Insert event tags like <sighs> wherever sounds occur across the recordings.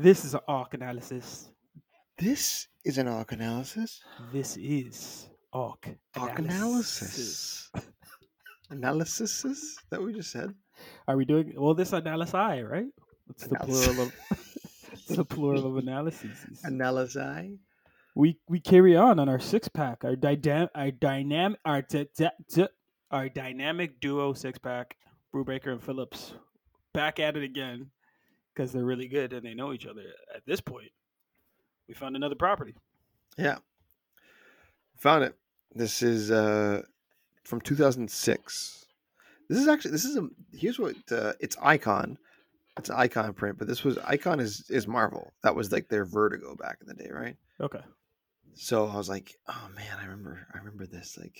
This is an arc analysis. This is an arc analysis. This is arc Arc analysis. analysis. analysis? Is that we just said? Are we doing well? This analysis, right? <laughs> It's the plural of. it's the plural of analyses. Analysi. we we carry on on our six pack, our dynam our dynamic our d- d- d- our dynamic duo six pack, Brubaker and Phillips, back at it again because they're really good and they know each other. At this point, we found another property. Yeah. Found it. This is uh from 2006. This is actually this is a here's what uh, it's Icon. It's an Icon print, but this was Icon is is Marvel. That was like their Vertigo back in the day, right? Okay, So I was like, oh man, I remember I remember this like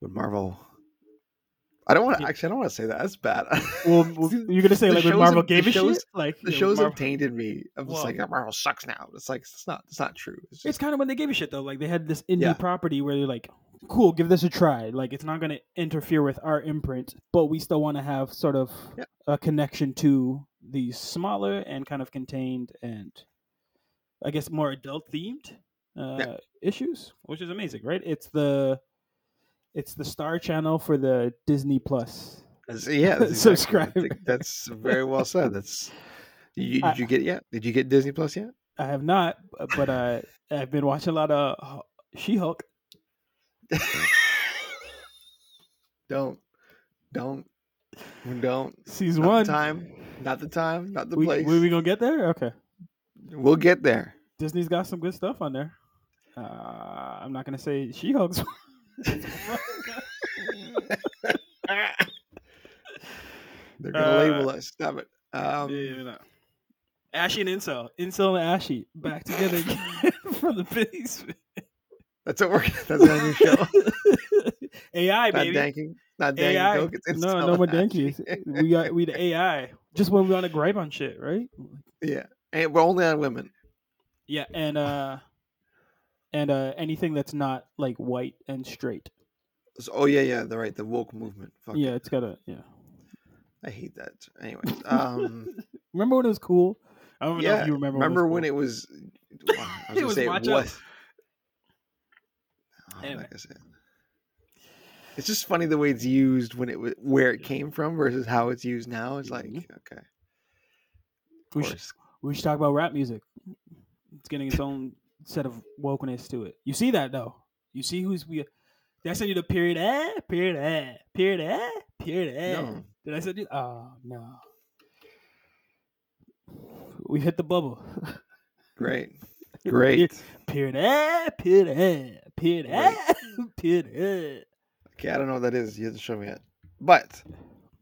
when Marvel I don't want to actually I don't want to say that. That's bad. <laughs> well, you're gonna say like when Marvel have- gave a shows- shit, like the know, shows Marvel- have tainted me. I'm just Well- like, "Oh, Marvel sucks now. It's like it's not it's not true. It's just It's kind of when they gave a shit though. Like they had this indie Yeah. property where they're like, "Cool, give this a try." Like it's not going to interfere with our imprint, but we still want to have sort of Yeah. a connection to these smaller and kind of contained and, I guess, more adult themed uh, issues, which is amazing, right? It's the it's the Star Channel for the Disney Plus. That's- yeah, <laughs> that's Subscribe. exactly- That's very well said. That's you, I- did you get yet? Did you get Disney Plus yet? I have not, but uh, I've been watching a lot of She Hulk. <laughs> don't, don't, don't. Season Not one. the time. Not the time. Not the We, place. we we gonna get there? Okay. we'll get there. Disney's got some good stuff on there. Uh, I'm not gonna say She Hulk's. <laughs> <laughs> They're gonna Uh, label us. Stop it. Um, Ashy and Incel, Incel and Ashy back together again <laughs> <laughs> from the basement. That's what we're. That's our new show. AI Not baby, danking. Not danking AI. No, no more dankies. We got we the AI. Just when we want to gripe on shit, right? yeah, and we're only on women. Yeah, and uh, and uh, anything that's not like white and straight. So- oh yeah, yeah. The right. The woke movement. Fuck Yeah, it. it's gotta. Yeah. I hate that. Anyway, um, <laughs> Remember when it was cool? I don't know yeah. if you remember. Remember when it it was? <laughs> Wow, I was It gonna was say Watch it was. <laughs> Oh, Anyway. it. It's just funny the way it's used when it was where it came from versus how it's used now. It's like Mhm. okay, we should, we should talk about rap music. It's getting its own set of wokeness to it. You see that though? You see who's we? Did I send you the period? Eh, period. Eh, period. Eh, period. Eh. No. Did I send you? Oh no. We hit the bubble. Great, <laughs> great. Period. Eh, period. Eh, period. Eh, <laughs> period. Eh. Okay, I don't know what that is. You have to show me it. But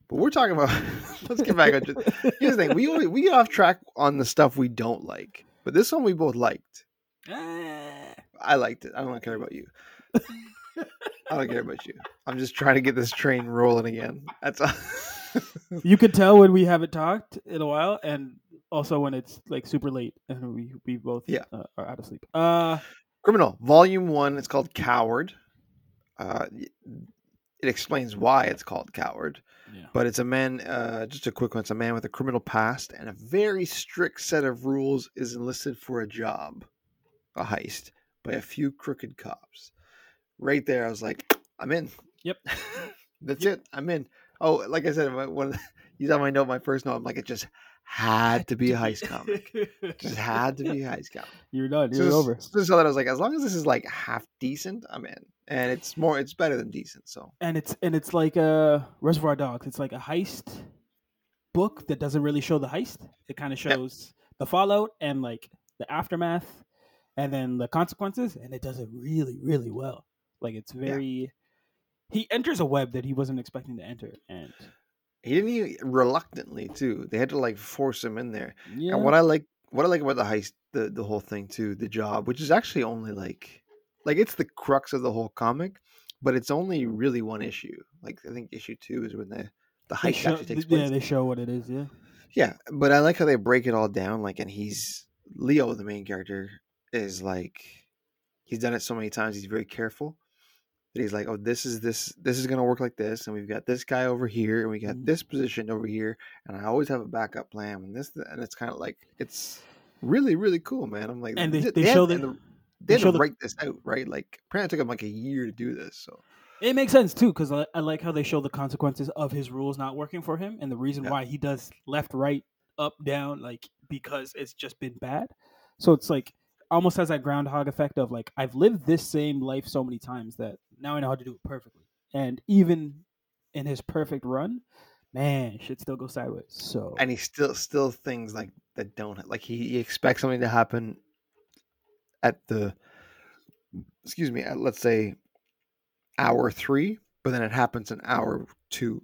but we're talking about. <laughs> let's get back on. just- Here's the thing: we we get off track on the stuff we don't like, but this one we both liked. Eh. I liked it. I don't care about you. I don't care about you. I'm just trying to get this train rolling again. That's all. <laughs> You can tell when we haven't talked in a while, and also when it's like super late and we we both Yeah. uh, are out of sleep. Uh, Criminal Volume One. It's called Coward. Uh, it explains why it's called Coward, yeah. but it's a man. Uh, just a quick one. It's a man with a criminal past and a very strict set of rules is enlisted for a job, a heist by a few crooked cops. Right there, I was like, I'm in. Yep. <laughs> That's it. I'm in. Oh, like I said, my- when <laughs> you saw my note, my first note, I'm like, it just had to be a heist comic. Just had to be a heist <laughs> comic. You're done. So You're just- over. So so that I was like, as long as this is like half decent, I'm in, and it's more, it's better than decent. So And it's and it's like a Reservoir Dogs. It's like a heist book that doesn't really show the heist. It kind of Yep. shows the fallout and like the aftermath, and then the consequences. And it does it really, really well. Like it's very. He enters a web that he wasn't expecting to enter, and he didn't even reluctantly too. They had to like force him in there. yeah, And what I like, what I like about the heist, the the whole thing too, the job, which is actually only like, like it's the crux of the whole comic, but it's only really one issue. Like I think issue two is when the the heist show, actually takes place. yeah, they show what it is. Yeah, Yeah, but I like how they break it all down. Like, and he's Leo, the main character, is like he's done it so many times. He's very careful that he's like, oh, this is this this is gonna work like this, and we've got this guy over here, and we got Mhm. this position over here, and I always have a backup plan. And this, and it's kind of like it's really, really cool, man. I'm like, And they, th- they, had- show and the, the- they they had to the- write this out, right? Like, apparently it took him like a year to do this. So It makes sense too, because I, I like how they show the consequences of his rules not working for him, and the reason Yeah. why he does left, right, up, down, like because it's just been bad. So it's like almost has that groundhog effect of like I've lived this same life so many times that now I know how to do it perfectly. And even in his perfect run, man, shit still goes sideways. So and he still still things like that don't like he, he expects something to happen at the excuse me at let's say hour three but then it happens in hour two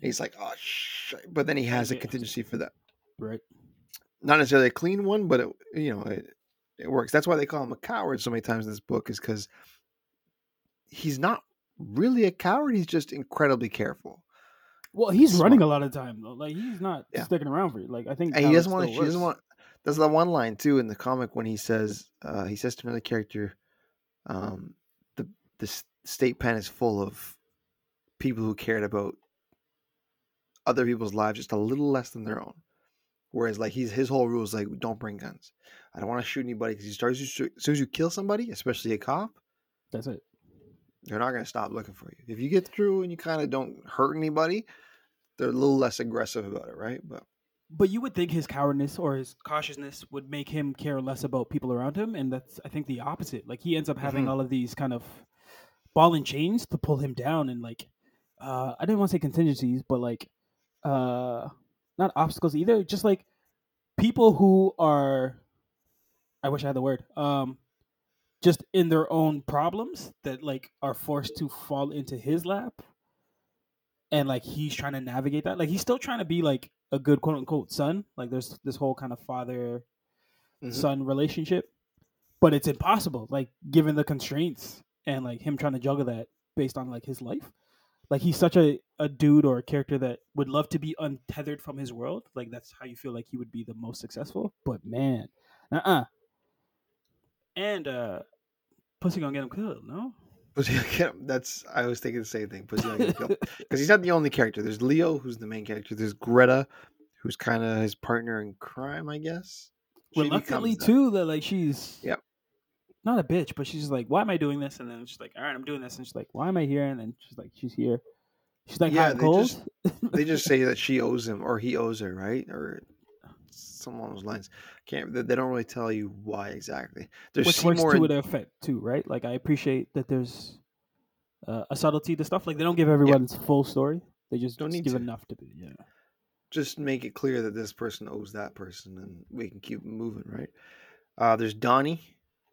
he's like oh shit. but then he has a contingency for that right. not necessarily a clean one but it you know it, it works that's why they call him a coward so many times in this book is because he's not really a coward he's just incredibly careful Well, he's Smart. running a lot of time though. Like he's not Yeah. sticking around for you. Like I think and he doesn't want to. He doesn't want. There's that one line too in the comic when he says, uh, he says to another character, um, "the the state pen is full of people who cared about other people's lives just a little less than their own." Whereas, like he's his whole rule is like, don't bring guns. I don't want to shoot anybody because you start as soon as you kill somebody, especially a cop, That's it. they're not going to stop looking for you. If you get through and you kind of don't hurt anybody, they're a little less aggressive about it, right? But But you would think his cowardness or his cautiousness would make him care less about people around him, and that's I think the opposite. Like he ends up having Mhm. all of these kind of ball and chains to pull him down, and like uh, I didn't want to say contingencies, but like uh, not obstacles either. Just like people who are, I wish I had the word. Um, just in their own problems that like are forced to fall into his lap. And like he's trying to navigate that. Like he's still trying to be like a good quote unquote son. Like there's this whole kind of father Mhm. son relationship. But it's impossible like given the constraints and like him trying to juggle that based on like his life. Like he's such a, a dude or a character that would love to be untethered from his world. Like that's how you feel like he would be the most successful. But man uh-uh and uh pussy gonna get him killed no Pussy gonna get him. That's I was thinking the same thing. Pussy gonna get him killed. <laughs> because he's not the only character. There's Leo, who's the main character. There's Greta, who's kind of his partner in crime, I guess. She reluctantly too that like she's Yep. not a bitch but she's just like why am i doing this and then she's like all right i'm doing this and she's like why am i here and then she's like she's here she's like Yeah, they cold just- They just say that <laughs> she owes him or he owes her, right? Or along those lines. Can't they, they don't really tell you why exactly. There's which works Seymour. to and- an effect too right like i appreciate that there's uh, a subtlety to stuff like they don't give everyone's full story they just, Don't just need give to. enough to be yeah just make it clear that this person owes that person, and we can keep moving, right? Uh, there's Donnie,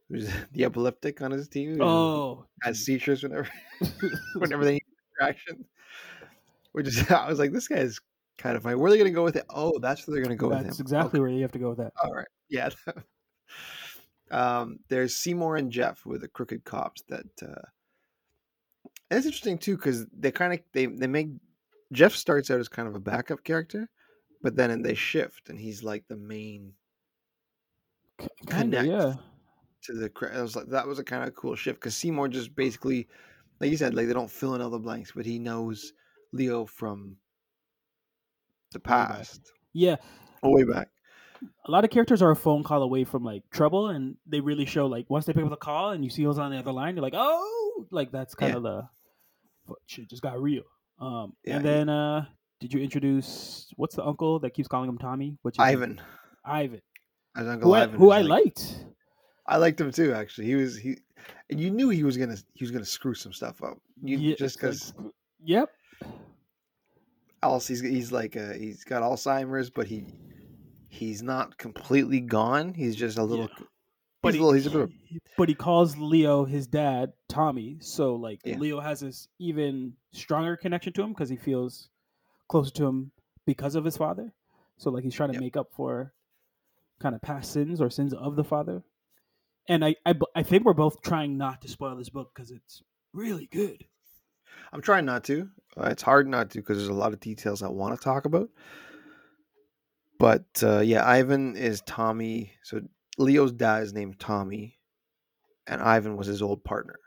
who's <laughs> the epileptic on his team. oh has seizures whenever <laughs> whenever <laughs> they need distraction. Which is, I was like, this guy is kind of funny. Where are they going to go with it? Oh, that's where they're going to go with it. that's exactly Okay, where you have to go with that All right. Yeah. <laughs> um, there's Seymour and Jeff with the crooked cops. That uh, it's interesting too because they kind of they they make Jeff starts out as kind of a backup character, but then they shift and he's like the main connect. yeah to the. I was like, that was a kind of cool shift because Seymour just basically, like you said, like they don't fill in all the blanks, but he knows Leo from the past, yeah all way back. a lot of characters are a phone call away from like trouble, and they really show like once they pick up the call and you see who's on the other line, you're like, oh, like that's kind Yeah. of the shit just got real. Um, Yeah, and he- then uh, did you introduce what's the uncle that keeps calling him Tommy? Which Ivan, Ivan, as Uncle who I, Ivan, who I like- liked. I liked him too. Actually, he was he, and you knew he was gonna he was gonna screw some stuff up. You Yeah, just like, because yep, else he's he's like uh he's got Alzheimer's, but he he's not completely gone. He's just a little. but he's he, a little. He's a. But he calls Leo his dad, Tommy. So like Yeah. Leo has this even stronger connection to him because he feels closer to him because of his father. So like he's trying to Yep. make up for kind of past sins or sins of the father. And I, I, I think we're both trying not to spoil this book because it's really good. I'm trying not to. Uh, it's hard not to because there's a lot of details I want to talk about. But uh, yeah, Ivan is Tommy. So Leo's dad is named Tommy, and Ivan was his old partner.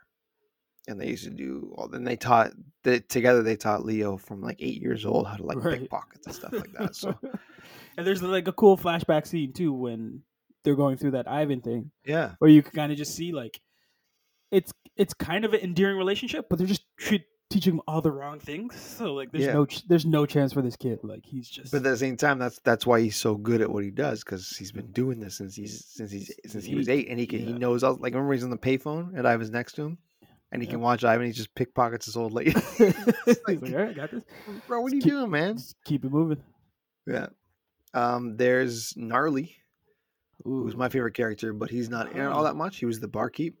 And they used to do all. Then they taught they, together. They taught Leo from like eight years old how to like Right. pickpockets and stuff like that. So <laughs> and there's like a cool flashback scene too when they're going through that Ivan thing, Yeah. where you can kind of just see like it's it's kind of an endearing relationship, but they're just treat, teaching him all the wrong things. So like, there's Yeah. no ch- there's no chance for this kid. Like he's just But at the same time, that's that's why he's so good at what he does because he's been doing this since he's since he's since he was eight, and he can he knows all like remember he's on the payphone and Ivan's next to him, and he Yeah. can watch Ivan. He just pickpockets his old lady. <laughs> <laughs> like, like, all right, I got this. Bro, what are you keep- doing, man? Just keep it moving. Yeah. Um, there's gnarly, who's my favorite character, but he's not in all Oh. that much. He was the barkeep.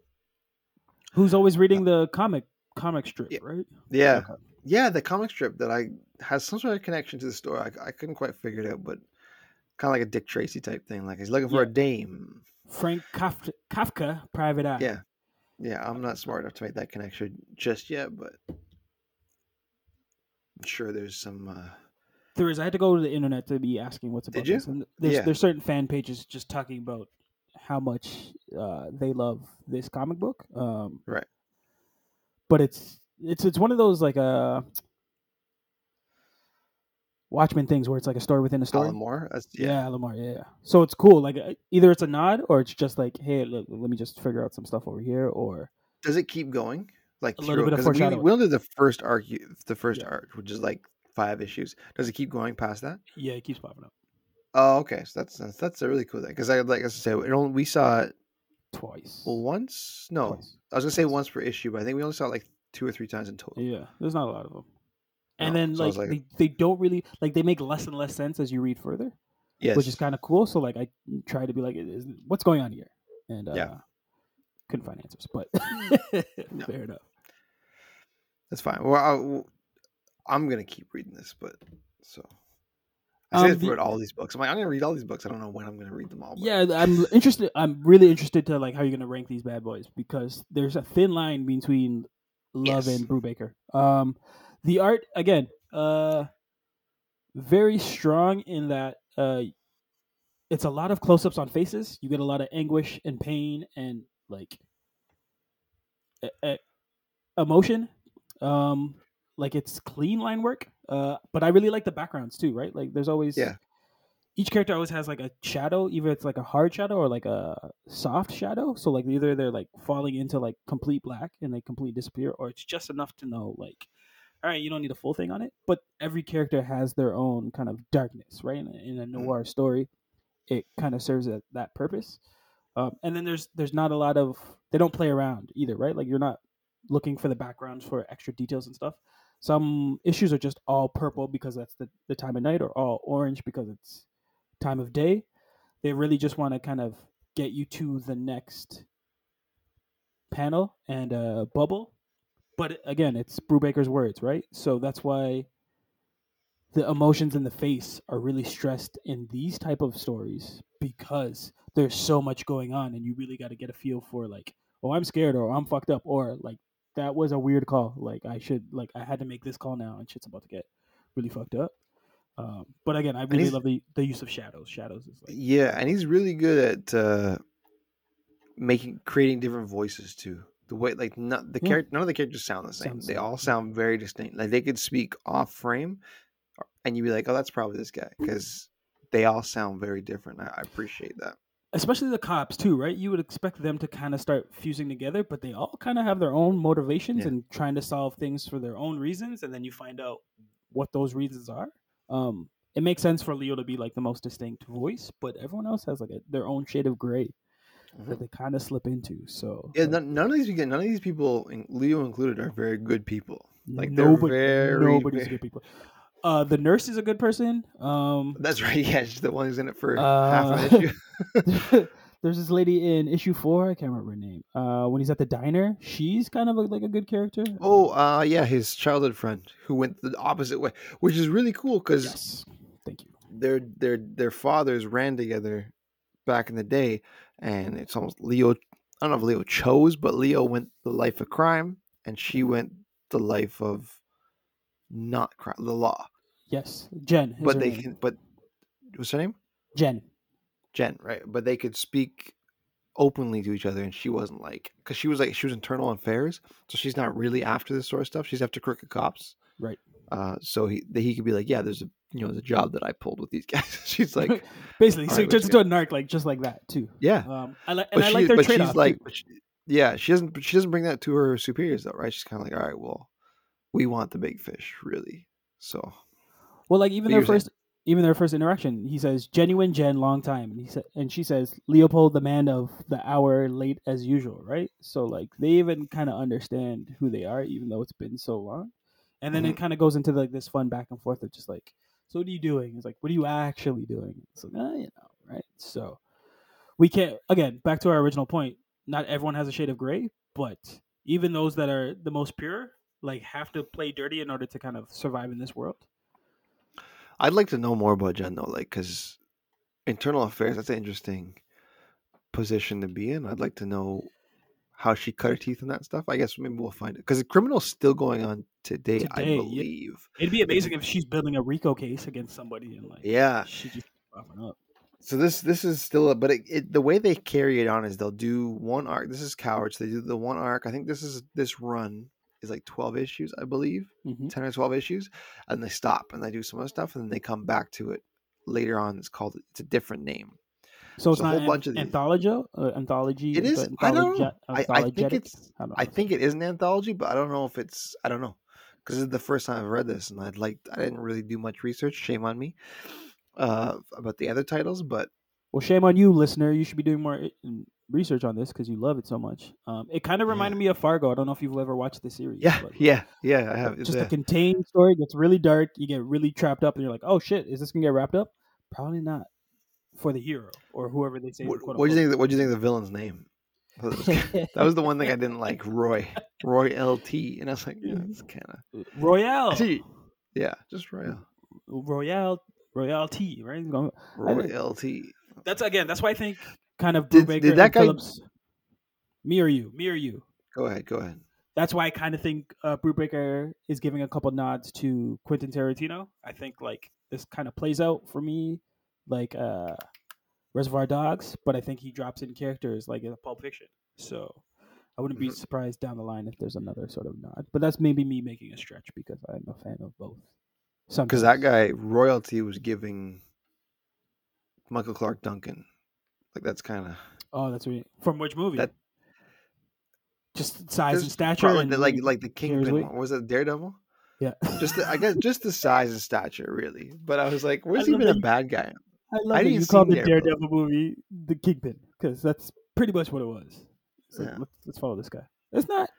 Who's always reading the comic comic strip, Yeah. right? Yeah, Okay. yeah, the comic strip that I has some sort of connection to the story. I, I couldn't quite figure it out, but kind of like a Dick Tracy type thing. Like he's looking for a dame. Frank Kafka, Kafka Private Eye. Yeah, yeah. I'm not smart enough to make that connection just yet, but I'm sure there's some. Uh, There is. I had to go to the internet to be asking what's about Did you? this. And there's Yeah. there's certain fan pages just talking about how much uh, they love this comic book. Um, Right. But it's it's it's one of those like uh Watchmen things where it's like a story within a story. Alan Moore. Yeah. Yeah, Lamar. Yeah, yeah. So it's cool. Like uh, either it's a nod or it's just like, hey, look, let me just figure out some stuff over here, or Does it keep going? Like A little through- bit of 'cause we, foreshadowing. we only did the first arc, the first Yeah. arc, which is like five issues. Does it keep going past that? yeah, it keeps popping up Oh, okay. So that's that's, that's a really cool thing because I like I say, it only, we saw it twice. once. No, Twice. I was gonna say once per issue, but I think we only saw it like two or three times in total. Yeah, there's not a lot of them. And No, then so like, like- they, they don't really like they make less and less sense as you read further, Yes, which is kind of cool. So like I try to be like, is, what's going on here? And uh, Yeah. couldn't find answers, but <laughs> fair enough. that's fine. Well, I, am gonna keep reading this, but so I Um, say it the- throughout all these books. I'm like, I'm gonna read all these books. I don't know when I'm gonna read them all. But Yeah, I'm interested. I'm really interested to like how you're gonna rank these bad boys because there's a thin line between Love Yes. and Brubaker. Um, the art again, uh, very strong in that uh, it's a lot of close-ups on faces. You get a lot of anguish and pain and like e- e- emotion. Um, like it's clean line work. Uh, but I really like the backgrounds too. Right? Like there's always Yeah. each character always has like a shadow, either it's like a hard shadow or like a soft shadow. So like either they're like falling into like complete black and they completely disappear, or it's just enough to know like, all right, you don't need a full thing on it. But every character has their own kind of darkness, right? In a, in a noir story, it kind of serves that, that purpose. Um, and then there's there's not a lot of they don't play around either, right? Like you're not looking for the backgrounds for extra details and stuff. Some issues are just all purple because that's the, the time of night, or all orange because it's time of day. They really just want to kind of get you to the next panel and uh, bubble. But again, it's Brubaker's words, right? So that's why the emotions in the face are really stressed in these type of stories because there's so much going on, and you really got to get a feel for like, oh, I'm scared, or I'm fucked up, or like that was a weird call. Like I should, like I had to make this call now, and shit's about to get really fucked up. Um, but again, I really love the the use of shadows. Shadows is like yeah, and he's really good at uh, making creating different voices too. The way like not the Yeah. character, none of the characters sound the same. Sound the they same, all sound very distinct. Like they could speak off frame, and you'd be like, "Oh, that's probably this guy," because they all sound very different. I, I appreciate that. Especially the cops too, right? You would expect them to kind of start fusing together, but they all kind of have their own motivations Yeah. and trying to solve things for their own reasons, and then you find out what those reasons are. Um, it makes sense for Leo to be like the most distinct voice, but everyone else has like a, their own shade of gray that they kind of slip into. So Yeah, like, none, none of these none of these people, Leo included, are very good people. Like they're nobody, very, nobody's very- good people. Uh, the nurse is a good person. Um, That's right. <laughs> Yeah, she's the one who's in it for half Uh, <laughs> an issue. <laughs> there's this lady in issue four. I can't remember her name. Uh, when he's at the diner, she's kind of a, like a good character. Oh, uh, yeah, his childhood friend who went the opposite way, which is really cool because yes, thank you. their their their fathers ran together back in the day, and it's almost Leo. I don't know if Leo chose, but Leo went the life of crime, and she went the life of not crime, the law. Yes, Jen. But they name. can. But what's her name? Jen. Jen, right? But they could speak openly to each other, and she wasn't like because she was like she was internal affairs, so she's not really after this sort of stuff. She's after crooked cops. Right. Uh, so he he could be like, yeah, there's a you know there's a job that I pulled with these guys. <laughs> She's like, <laughs> basically, so right, turns let's a narc like just like that too. yeah, Um, I like but, and I she, like their but trade she's off. like, but she- yeah, she doesn't she doesn't bring that to her superiors though, right? She's kind of like, all right, well, we want the big fish, really. So well, like even what their you're saying. first, even their first interaction, he says, "Genuine Jen, long time," and he said, and she says, "Leopold, the man of the hour, late as usual." Right. So like they even kind of understand who they are, even though it's been so long. And then it kind of goes into like this fun back and forth of just like, so what are you doing? It's like, what are you actually doing? It's like, ah, you know, right? So we can't again back to our original point. Not everyone has a shade of gray, but even those that are the most pure, like, have to play dirty in order to kind of survive in this world. I'd like to know more about Jen though, like because internal affairs that's an interesting position to be in. I'd like to know how she cut her teeth and that stuff. I guess maybe we'll find it because the criminal's still going on today, I Today, yeah. believe. It'd be amazing if she's building a RICO case against somebody and like, Yeah. she just popping up. So this this is still a but it, it the way they carry it on is they'll do one arc. This is cowards. They do the one arc. I think this is this run is like twelve issues, I believe, Mhm. ten or twelve issues, and they stop and they do some other stuff, and then they come back to it later on. It's called it's a different name. So it's a not whole an, bunch of anthology, uh, anthology. It is- I don't know. I- I think it's- I. I think it is an anthology, but I don't know if it's I don't know because it's the first time I've read this, and I'd like I didn't really do much research. Shame on me uh, about the other titles, but Well, shame on you, listener. You should be doing more uh, research on this because you love it so much. Um, it kind of Yeah. reminded me of Fargo. I don't know if you've ever watched the series. yeah, yeah, yeah. I have just a- a contained story. It gets really dark. You get really trapped up, and you're like, "Oh shit, is this gonna get wrapped up?" Probably not for the hero or whoever they say. What quote, what do you think? What do you think the villain's name? That was, the one thing I didn't like. Roy, Roy LT, and I was like, yeah, it's kind of Royale, yeah, just Royal, Royale, Royale T, right? He's going- Roy think- LT. That's again. That's why I think kind of Did- Brubaker did that guy- Phillips. Me or you? Me or you? Go ahead, go ahead. That's why I kind of think uh, Brubaker is giving a couple nods to Quentin Tarantino. I think like this kind of plays out for me, like uh, Reservoir Dogs, but I think he drops in characters like in Pulp Fiction. So I wouldn't be Mhm. surprised down the line if there's another sort of nod. But that's maybe me making a stretch because I'm a fan of both. So because that guy royalty was giving Michael Clarke Duncan, like that's kind of Oh, that's right. From which movie? That- Just size and stature, and the, like like the Kingpin. one. Was it Daredevil? yeah. Just the, I guess just the size and stature, really. But I was like, where's I he been that a you- bad guy? I love I that you called the Daredevil. Daredevil movie the Kingpin because that's pretty much what it was. So Yeah. let's, let's follow this guy. It's not.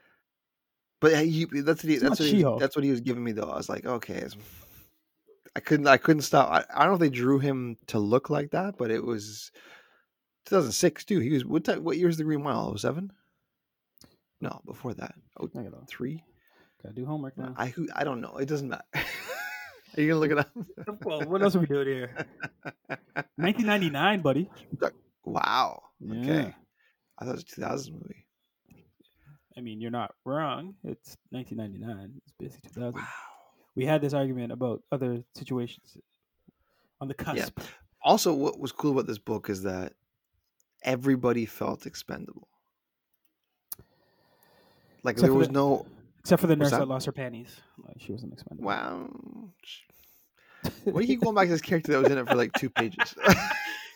But he, that's what he, that's what he, that's what he was giving me though. I was like, okay, I couldn't I couldn't stop. I, I don't know if they drew him to look like that, but it was 2006 too. He was what time, what year was the Green Mile? 07? No, before that. Oh, three. gotta do homework now. I who I don't know. It doesn't matter. <laughs> Are you gonna look it up? <laughs> well, what else are we doing here? <laughs> 1999, buddy. wow. Yeah. Okay. I thought it was a 2000 movie. I mean, you're not wrong. It's 1999. It's basically 2000. Wow. We had this argument about other situations on the cusp. Also, what was cool about this book is that everybody felt expendable. Like Except there was the- no Except for the nurse that? that? lost her panties. Like, she wasn't expendable. wow. Why do you going back to this character that was in it for like two pages? <laughs>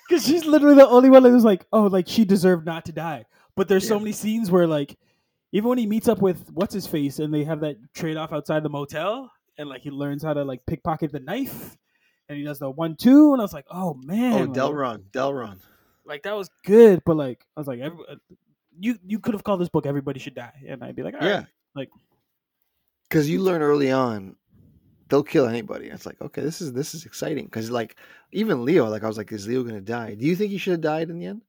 Because she's literally the only one that was like, oh, like she deserved not to die. But there's so many scenes where, like, even when he meets up with what's his face and they have that trade off outside the motel and like he learns how to like pickpocket the knife and he does the one two and I was like, oh, oh man, oh, Delron, Delron. Like that was good. But like I was like, every, uh, you you could have called this book "Everybody Should Die" and I'd be like, all right. Yeah, like- because you learn early on they'll kill anybody. It's like okay, this is this is exciting because like even Leo, like I was like, is Leo gonna die? Do you think he should have died in the end?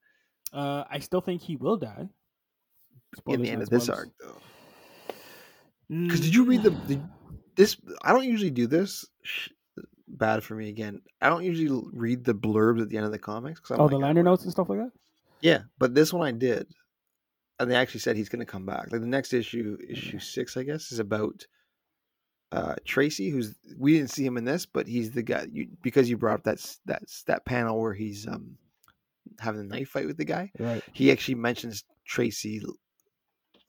Uh, I still think he will die. in the end not of this arc, though. Because did you read the, <sighs> the this? I don't usually do this. Bad for me again. I don't usually read the blurbs at the end of the comics. 'cause I'm Oh, like, the "Ah, liner notes and stuff like that. Yeah, but this one I did, and they actually said he's going to come back. Like the next issue, issue six, I guess, is about uh Tracy, who's we didn't see him in this, but he's the guy you because you brought up that that that panel where he's um having a knife fight with the guy. Right. He actually mentions Tracy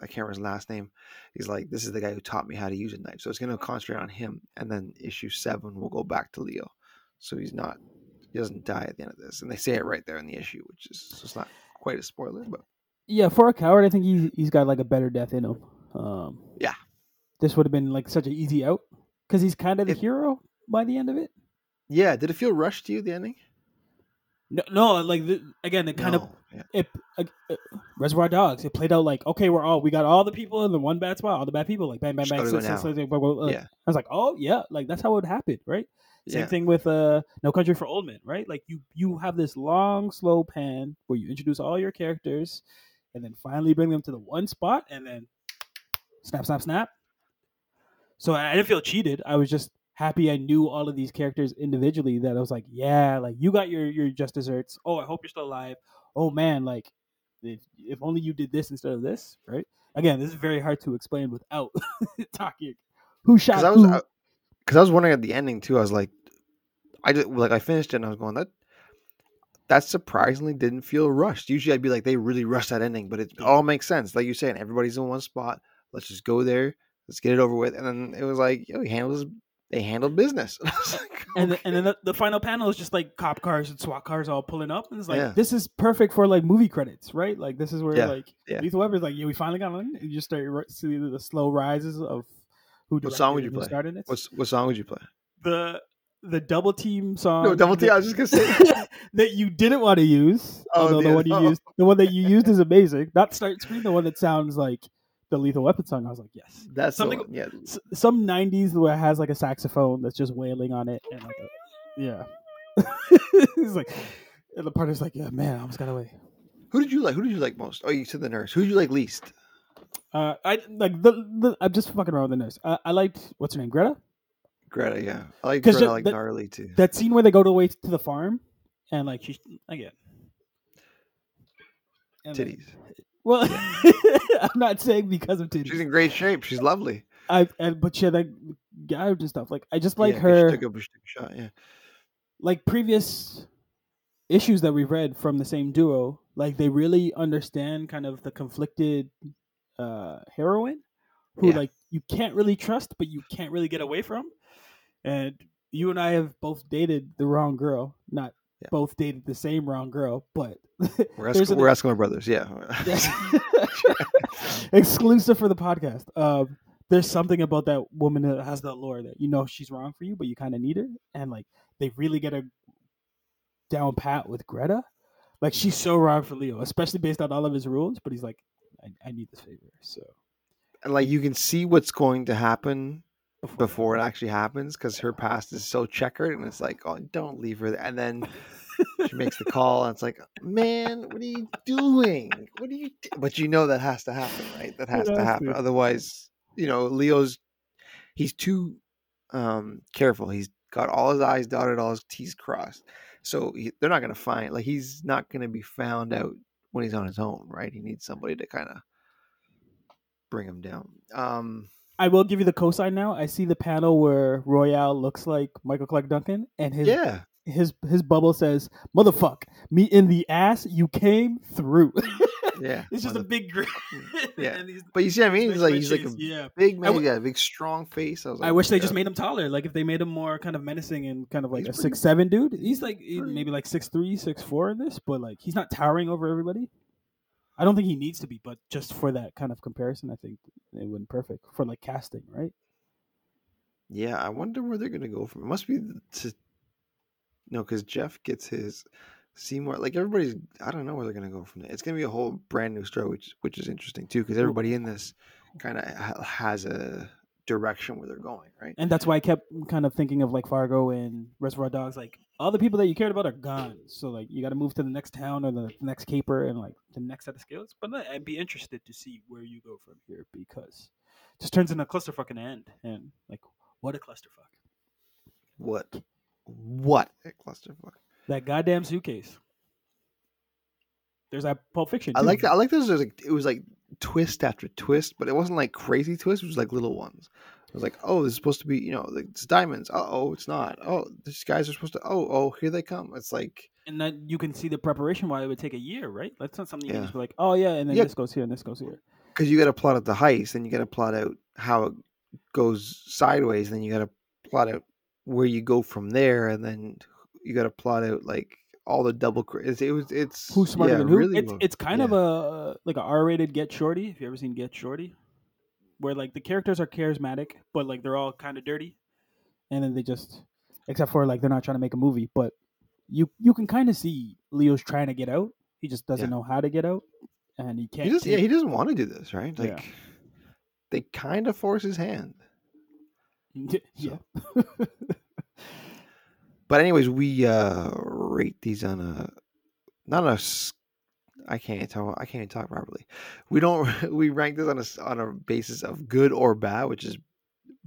I can't remember his last name. He's like, this is the guy who taught me how to use a knife. So it's going to concentrate on him, and then issue seven will go back to Leo. So he's not, he doesn't die at the end of this, and they say it right there in the issue, which is so it's not quite a spoiler, but Yeah, for a coward, I think he he's got like a better death in him. Um, Yeah. this would have been like such an easy out because he's kind of the It- hero by the end of it. yeah. Did it feel rushed to you the ending? No, no like the, again, it kind of Yeah. it, uh, uh, Reservoir Dogs. It played out like okay, we're all we got all the people in the one bad spot, all the bad people, like bang bang bang. gotta so- go so- now. so- so- blah, blah, blah. yeah. I was like, oh yeah, like that's how it would happen, right? Same Yeah. thing with uh No Country for Old Men, right? Like you you have this long slow pan where you introduce all your characters and then finally bring them to the one spot and then snap snap snap. So I didn't feel cheated. I was just happy I knew all of these characters individually that I was like, yeah, like you got your your just desserts. Oh, I hope you're still alive. Oh man, like if if only you did this instead of this, right? Again, this is very hard to explain without <laughs> talking. Who shot Because I was, because I, was wondering at the ending too. I was like, I just like I finished it, and I was going that. That surprisingly didn't feel rushed. Usually, I'd be like, they really rushed that ending, but it all makes sense. Like you're saying, everybody's in one spot. Let's just go there. Let's get it over with. And then it was like, yo, he handles. They handled business. <laughs> Was like, and okay. and then the, the final panel is just like cop cars and SWAT cars all pulling up, and it's like Yeah. this is perfect for like movie credits, right? Like this is where Yeah, like yeah. Lethal Weapon's like, yeah, we finally got on. And you just start see the slow rises of who. What song would you play? Started it. What's what song would you play? the the double team song? No, double team i was just gonna say. that, <laughs> that you didn't want to use. Oh, although the, the- one you <laughs> oh. used, the one that you used is amazing. Not start screen, the one that sounds like the Lethal Weapon song. I was like, yes. That's Something-. Yeah, S- some '90s where it has like a saxophone that's just wailing on it, and like, a, yeah, <laughs> it's like, and the partner's like, yeah, man, I almost got away. Who did you like? Who did you like most? Oh, you said the nurse. Who did you like least? Uh, I like the, the I'm just fucking around with the nurse. Uh, I liked what's her name, Greta. Greta. Yeah, I like Greta. I like that- gnarly too. That scene where they go to way to the farm, and like she's again. and, Titties. Well, <laughs> I'm not saying because of titties. She's in great shape. She's lovely. I and but she had like gouged and stuff. Like I just like Yeah, her. She took a, she took a shot. Yeah. like previous issues that we've read from the same duo, like they really understand kind of the conflicted uh heroine who Yeah. like you can't really trust but you can't really get away from. And you and I have both dated the wrong girl. Not Yeah. both dated the same wrong girl, but <laughs> We're, Eskimo, an- we're Eskimo brothers. Yeah. <laughs> exclusive for the podcast. Um, there's something about that woman that has that lore that you know she's wrong for you, but you kind of need her, and like they really get a down pat with Greta. Like she's so wrong for Leo, especially based on all of his rules. But he's like, I, I need this favor. So and like you can see what's going to happen before it actually happens because her past is so checkered, and it's like, oh, don't leave her. there. And then she makes the call, and it's like, man, what are you doing? What are you? Do-? But you know that has to happen, right? That has to happen. to. Otherwise, you know, Leo's he's too um careful. He's got all his I's dotted, all his T's crossed. So he, they're not going to find like he's not going to be found out when he's on his own, right? He needs somebody to kind of bring him down. Um, I will give you the cosign now. I see the panel where Royale looks like Michael Clarke Duncan, and his yeah, his his bubble says, "Motherfuck, me in the ass, you came through." <laughs> yeah. it's just a big grin. <laughs> Yeah. <laughs> But you see what I mean? He's like he's like a yeah. big man. w- yeah, big strong face. I was like, I wish they yeah. just made him taller. Like if they made him more kind of menacing and kind of like He's a pretty- six seven dude. He's like pretty- maybe like six three, six four in this, but like he's not towering over everybody. I don't think he needs to be, but just for that kind of comparison, I think it wouldn't perfect for like casting, right? Yeah, I wonder where they're gonna go from. It must be to no, because Jeff gets his Seymour. Like everybody's, I don't know where they're gonna go from there. It's gonna be a whole brand new story, which which is interesting too, because everybody in this kind of has a direction where they're going, right? And that's why I kept kind of thinking of like Fargo and Reservoir Dogs. Like all the people that you cared about are gone, so like you got to move to the next town or the next caper and like the next set of skills. But I'd be interested to see where you go from here because it just turns into a clusterfuck in the end, and like what a clusterfuck! What, what a clusterfuck! That goddamn suitcase. There's that Pulp Fiction. I like that. I like those. Like it was like twist after twist, but it wasn't like crazy twist. It was like little ones. It was like, oh, this is supposed to be, you know, like, it's diamonds. Uh oh, it's not. Oh, these guys are supposed to. Oh, oh, here they come. It's like, and then you can see the preparation why it would take a year, right? That's not something you can just be like, oh yeah, and then Yeah. this goes here and this goes here. because you got to plot out the heist, then you got to plot out how it goes sideways, then you got to plot out where you go from there, and then you got to plot out like all the double. cr- It's, it was it's Who's smarter yeah, than who? really it's it's kind yeah. of a like a R-rated Get Shorty. If you ever seen Get Shorty, where like the characters are charismatic, but like they're all kind of dirty, and then they just, except for like they're not trying to make a movie, but you you can kind of see Leo's trying to get out. He just doesn't Yeah. know how to get out, and he can't. He just, yeah, he doesn't want to do this, right? Yeah. Like they kind of force his hand. <laughs> yeah. <laughs> But anyways, we uh rate these on a not on a s- I can't tell I can't talk properly. We don't <laughs> we rank this on a s- on a basis of good or bad, which is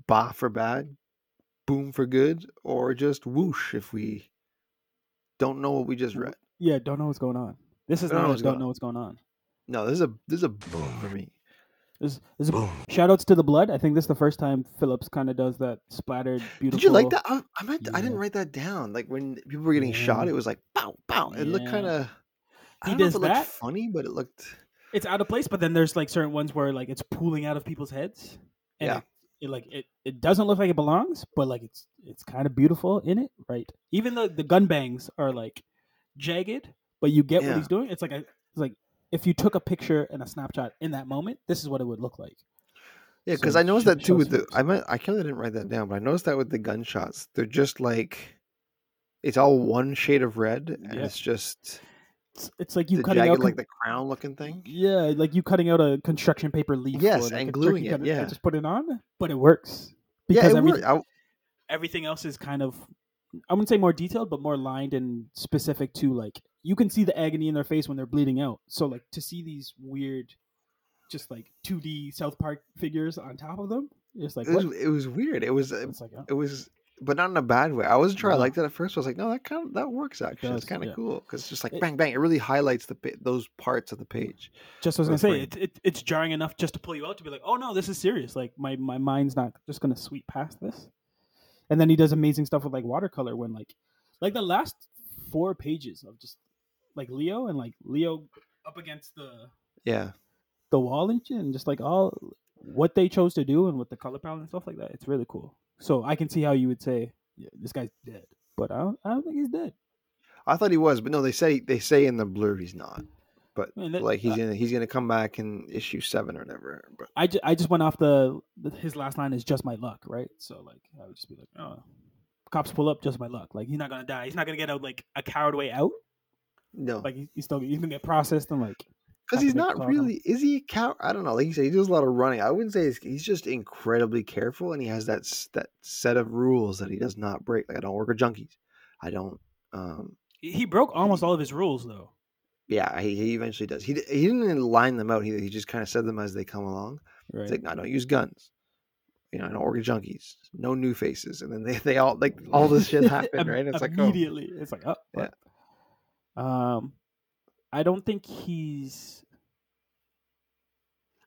ba for bad, boom for good, or just whoosh if we don't know what we just read. yeah, don't know what's going on. This is Don't know not. a don't going know what's going on. No, this is a this is a boom for me. This, this is shout outs to the blood. I think this is the first time Phillips kind of does that splattered, beautiful. Did you like that? I, I meant I didn't write that down. Like when people were getting shot, it was like pow pow. It looked kind of. I He know if it looked that? funny, but it looked. It's out of place, but then there's like certain ones where like it's pooling out of people's heads. And Yeah. It, it like it, it doesn't look like it belongs, but like it's it's kind of beautiful in it, right? Even the the gun bangs are like jagged, but you get Yeah. what he's doing. It's like a, it's like if you took a picture and a snapshot in that moment, this is what it would look like. Yeah, because it I noticed that too with the. I meant I kind of didn't write that down, but I noticed that with the gunshots, they're just like, it's all one shade of red, and Yeah. it's just It's, it's like you cutting jagged, out like the crown looking thing. yeah, like you cutting out a construction paper leaf. Yes, like, and gluing it, yeah. just put it on, but it works Yeah, because it everything, worked. Everything else is kind of I wouldn't say more detailed, but more lined and specific to like you can see the agony in their face when they're bleeding out. So like to see these weird, just like two D South Park figures on top of them, it's like it was what? it was weird. It was uh, It's like oh, it was, but not in a bad way. I wasn't sure I No. liked it at first. I was like, no, that kind of that works actually. it's does, kind of yeah. cool because it's just like It- bang bang. It really highlights the those parts of the page. just what I was gonna say frame. it, it, it's jarring enough just to pull you out to be like, oh no, this is serious. Like my my mind's not just gonna sweep past this. And then he does amazing stuff with like watercolor when like like the last four pages of just like Leo and like Leo up against the Yeah, the wall and shit, and just like all what they chose to do and with the color palette and stuff like that. It's really cool. So I can see how you would say yeah, this guy's dead, but I don't, I don't think he's dead. I thought he was, but no, they say they say in the blur he's not. But Man, that- like he's uh, gonna he's gonna come back in issue seven or whatever. But I, ju- I just went off the, the his last line is just my luck, right? So like I would just be like, oh, cops pull up, just my luck. Like he's not gonna die. He's not gonna get out like a coward way out. No, Like he, he's still he's gonna get processed and like because he's not a call really. Is he a cow? I don't know. Like you said, he does a lot of running. I wouldn't say he's, he's just incredibly careful, and he has that that set of rules that he does not break. Like I don't work with junkies. I don't. um he, he broke almost all of his rules though. Yeah, he, he eventually does. He he didn't line them out. He he just kind of said them as they come along. Right. It's like no, I don't use guns. You know, I don't work with junkies. No new faces, and then they, they all like all this shit <laughs> happened, right? It's like oh, immediately. It's like oh Yeah. what? Um, I don't think he's.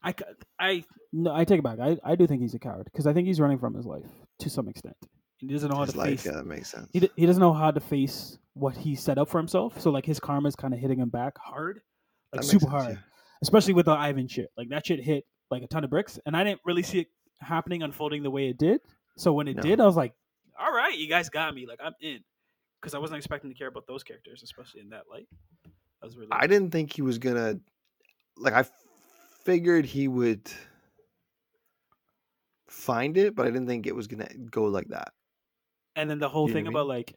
I c- I no I take it back. I, I do think he's a coward because I think he's running from his life to some extent. He doesn't know how his to life. face. Yeah, that makes sense. He, he doesn't know how to face what he set up for himself. So like his karma is kind of hitting him back hard, like makes super sense, hard. yeah. Especially with the Ivan shit. Like that shit hit like a ton of bricks, and I didn't really see it happening unfolding the way it did. So when it No. did, I was like, all right, you guys got me. Like I'm in because I wasn't expecting to care about those characters, especially in that light. I was really. I didn't think he was gonna like I figured he would find it, but I didn't think it was gonna go like that. and then the whole You thing I about like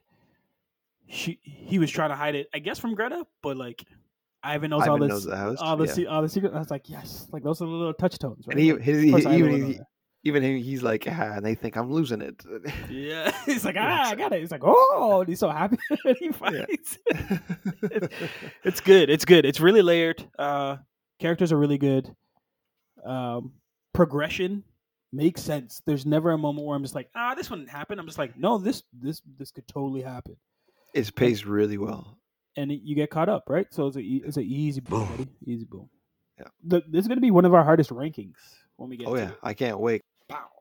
she he was trying to hide it, I guess from Greta, but like Ivan knows all this, knows the house. all the yeah. all the secret. I was like, yes, like those are the little touch tones, right? and he, his, he, he, that. Even he, he's like, ah, and they think I'm losing it. yeah, <laughs> <laughs> he's like, ah, I got it. He's like, oh, and he's so happy. <laughs> and he fights. it's good. It's good. It's really layered. Uh, characters are really good. Um, progression makes sense. There's never a moment where I'm just like, ah, this wouldn't happen. I'm just like, no, this this this could totally happen. it's paced really well. and it, you get caught up, right? So it's a e- it's an easy boom, Boom. easy boom. Yeah. The, this is gonna be one of our hardest rankings when we get. Oh to yeah, it. I can't wait. Bow.